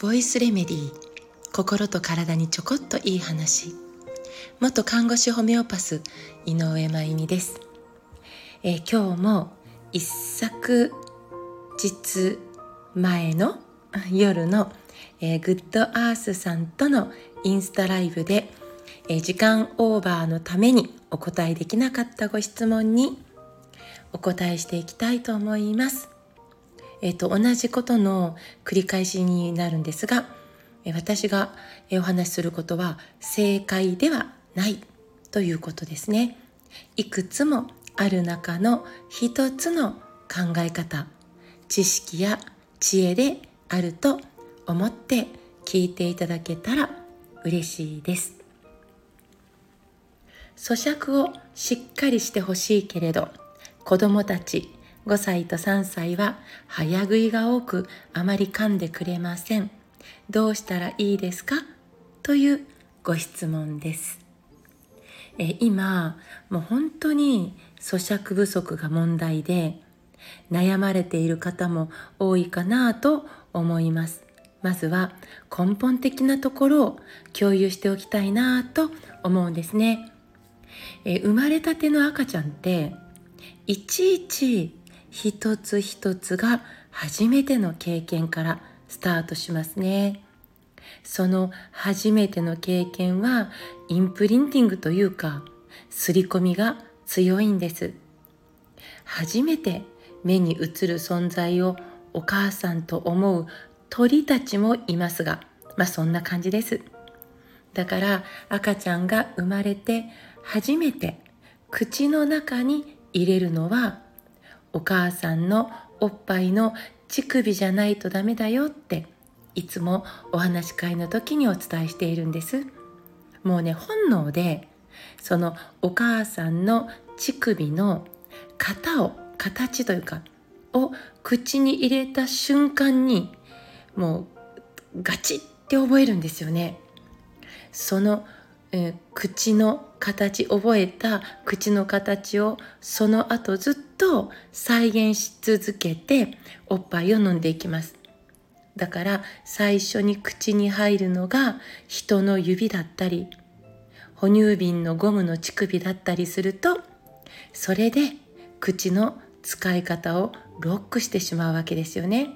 ボイスレメディー心と体にちょこっといい話。元看護師ホメオパス井上真由美です、えー、今日も一昨日前の夜の、えー、グッドアースさんとのインスタライブで、えー、時間オーバーのためにお答えできなかったご質問にお答えしていきたいと思います。えっ、と、同じことの繰り返しになるんですが、私がお話しすることは正解ではないということですね。いくつもある中の一つの考え方、知識や知恵であると思って聞いていただけたら嬉しいです。咀嚼をしっかりしてほしいけれど、子供たち5歳と3歳は早食いが多くあまり噛んでくれません。どうしたらいいですか？というご質問です。え今、もう本当に咀嚼不足が問題で悩まれている方も多いかなと思います。まずは根本的なところを共有しておきたいなと思うんですね。え生まれたての赤ちゃんっていちいち一つ一つが初めての経験からスタートしますね。その初めての経験はインプリンティングというか刷り込みが強いんです。初めて目に映る存在をお母さんと思う鳥たちもいますが、まあそんな感じです。だから赤ちゃんが生まれて初めて口の中に入れるのはお母さんのおっぱいの乳首じゃないとダメだよっていつもお話し会の時にお伝えしているんです。もうね本能でそのお母さんの乳首の型を形というかを口に入れた瞬間にもうガチって覚えるんですよね。そのえー、口の形覚えた口の形をその後ずっと再現し続けておっぱいを飲んでいきます。だから最初に口に入るのが人の指だったり哺乳瓶のゴムの乳首だったりするとそれで口の使い方をロックしてしまうわけですよね。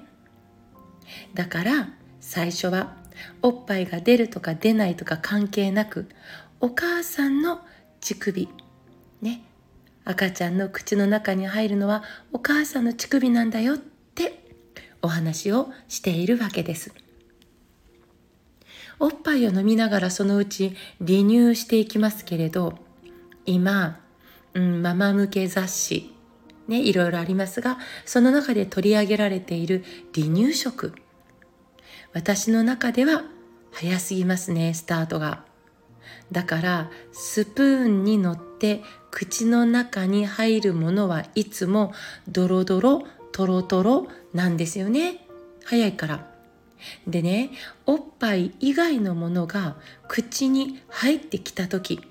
だから最初はおっぱいが出るとか出ないとか関係なくお母さんの乳首。ね。赤ちゃんの口の中に入るのはお母さんの乳首なんだよってお話をしているわけです。おっぱいを飲みながらそのうち離乳していきますけれど今、うん、ママ向け雑誌ねいろいろありますがその中で取り上げられている離乳食。私の中では早すぎますね、スタートが。だからスプーンに乗って口の中に入るものはいつもドロドロトロトロなんですよね。早いから。でねおっぱい以外のものが口に入ってきた時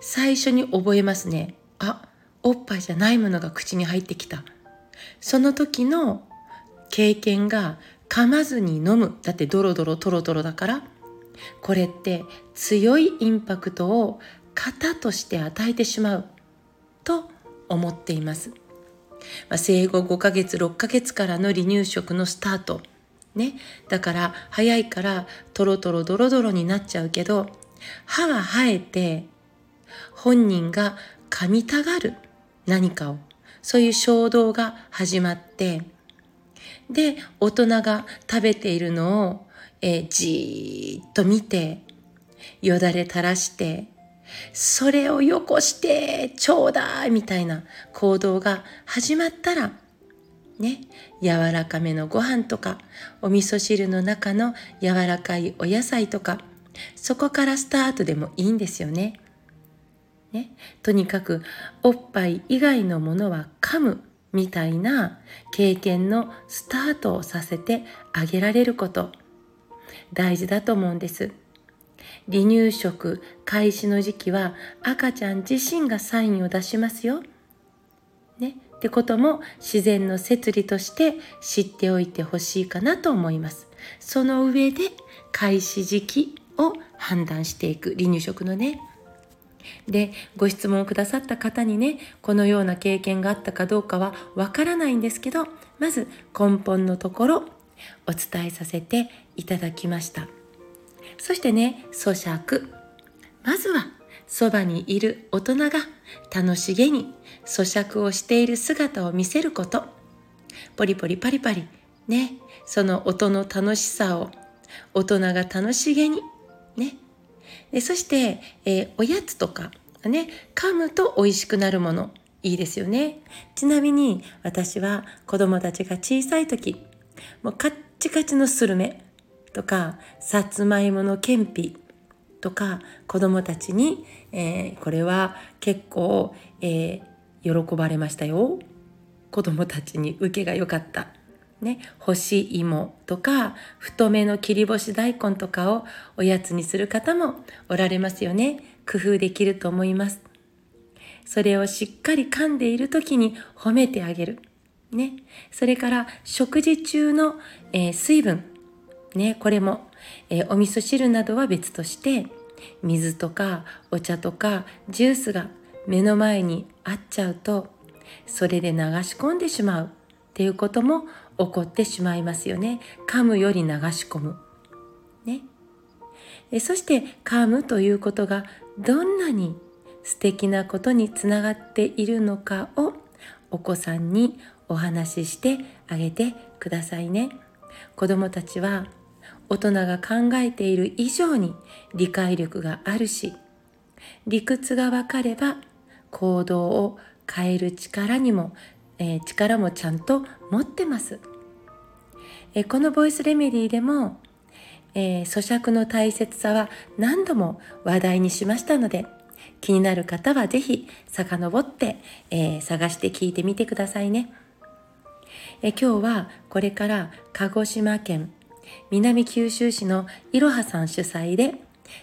最初に覚えますね。あおっぱいじゃないものが口に入ってきた。その時の経験が噛まずに飲む。だってドロドロトロトロだから。これって強いインパクトを型として与えてしまう。と思っています、まあ、生後5ヶ月6ヶ月からの離乳食のスタート。ね。だから早いからトロトロドロドロになっちゃうけど歯が生えて本人が噛みたがる。何かを。そういう衝動が始まってで、大人が食べているのを、えー、じーっと見て、よだれ垂らして、それをよこして、ちょうだいみたいな行動が始まったら、ね、柔らかめのご飯とか、お味噌汁の中の柔らかいお野菜とか、そこからスタートでもいいんですよね。ね、とにかくおっぱい以外のものは噛むみたいな経験のスタートをさせてあげられること大事だと思うんです離乳食開始の時期は赤ちゃん自身がサインを出しますよ。ね、ってことも自然の摂理として知っておいてほしいかなと思います。その上で開始時期を判断していく離乳食のね。でご質問をくださった方にねこのような経験があったかどうかはわからないんですけどまず根本のところお伝えさせていただきました。そしてね咀嚼まずはそばにいる大人が楽しげに咀嚼をしている姿を見せること。ポリポリパリパリ。ねその音の楽しさを大人が楽しげにねそして、えー、おやつとかね噛むと美味しくなるものいいですよねちなみに私は子供たちが小さい時もうカッチカチのスルメとかさつまいものけんぴとか子供たちに、えー、これは結構、えー、喜ばれましたよ子供たちに受けが良かった。ね、干し芋とか太めの切り干し大根とかをおやつにする方もおられますよね。工夫できると思います。それをしっかり噛んでいる時に褒めてあげる。ね。それから食事中の、えー、水分。ねこれもえー、お味噌汁などは別として水とかお茶とかジュースが目の前にあっちゃうとそれで流し込んでしまう。っていうことも起こってしまいますよね。噛むより流し込む。ね。そして噛むということがどんなに素敵なことにつながっているのかをお子さんにお話ししてあげてくださいね。子供たちは大人が考えている以上に理解力があるし理屈が分かれば行動を変える力にも、えー、力もちゃんと持ってます、え、このボイスレメディでも、えー、咀嚼の大切さは何度も話題にしましたので気になる方はぜひ遡って、え探して聞いてみてくださいね、え今日はこれから鹿児島県南九州市のいろはさん主催で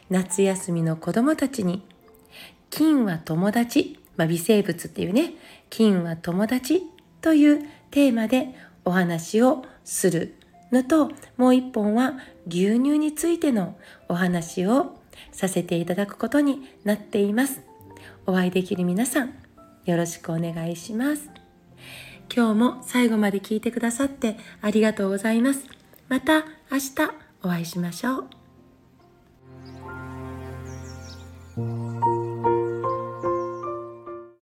夏休みの子供たちに金は友達、まあ、微生物っていうね金は友達というテーマでお話をするのともう一本は牛乳についてのお話をさせていただくことになっています。お会いできる皆さんよろしくお願いします。今日も最後まで聞いてくださってありがとうございます。また明日お会いしましょう。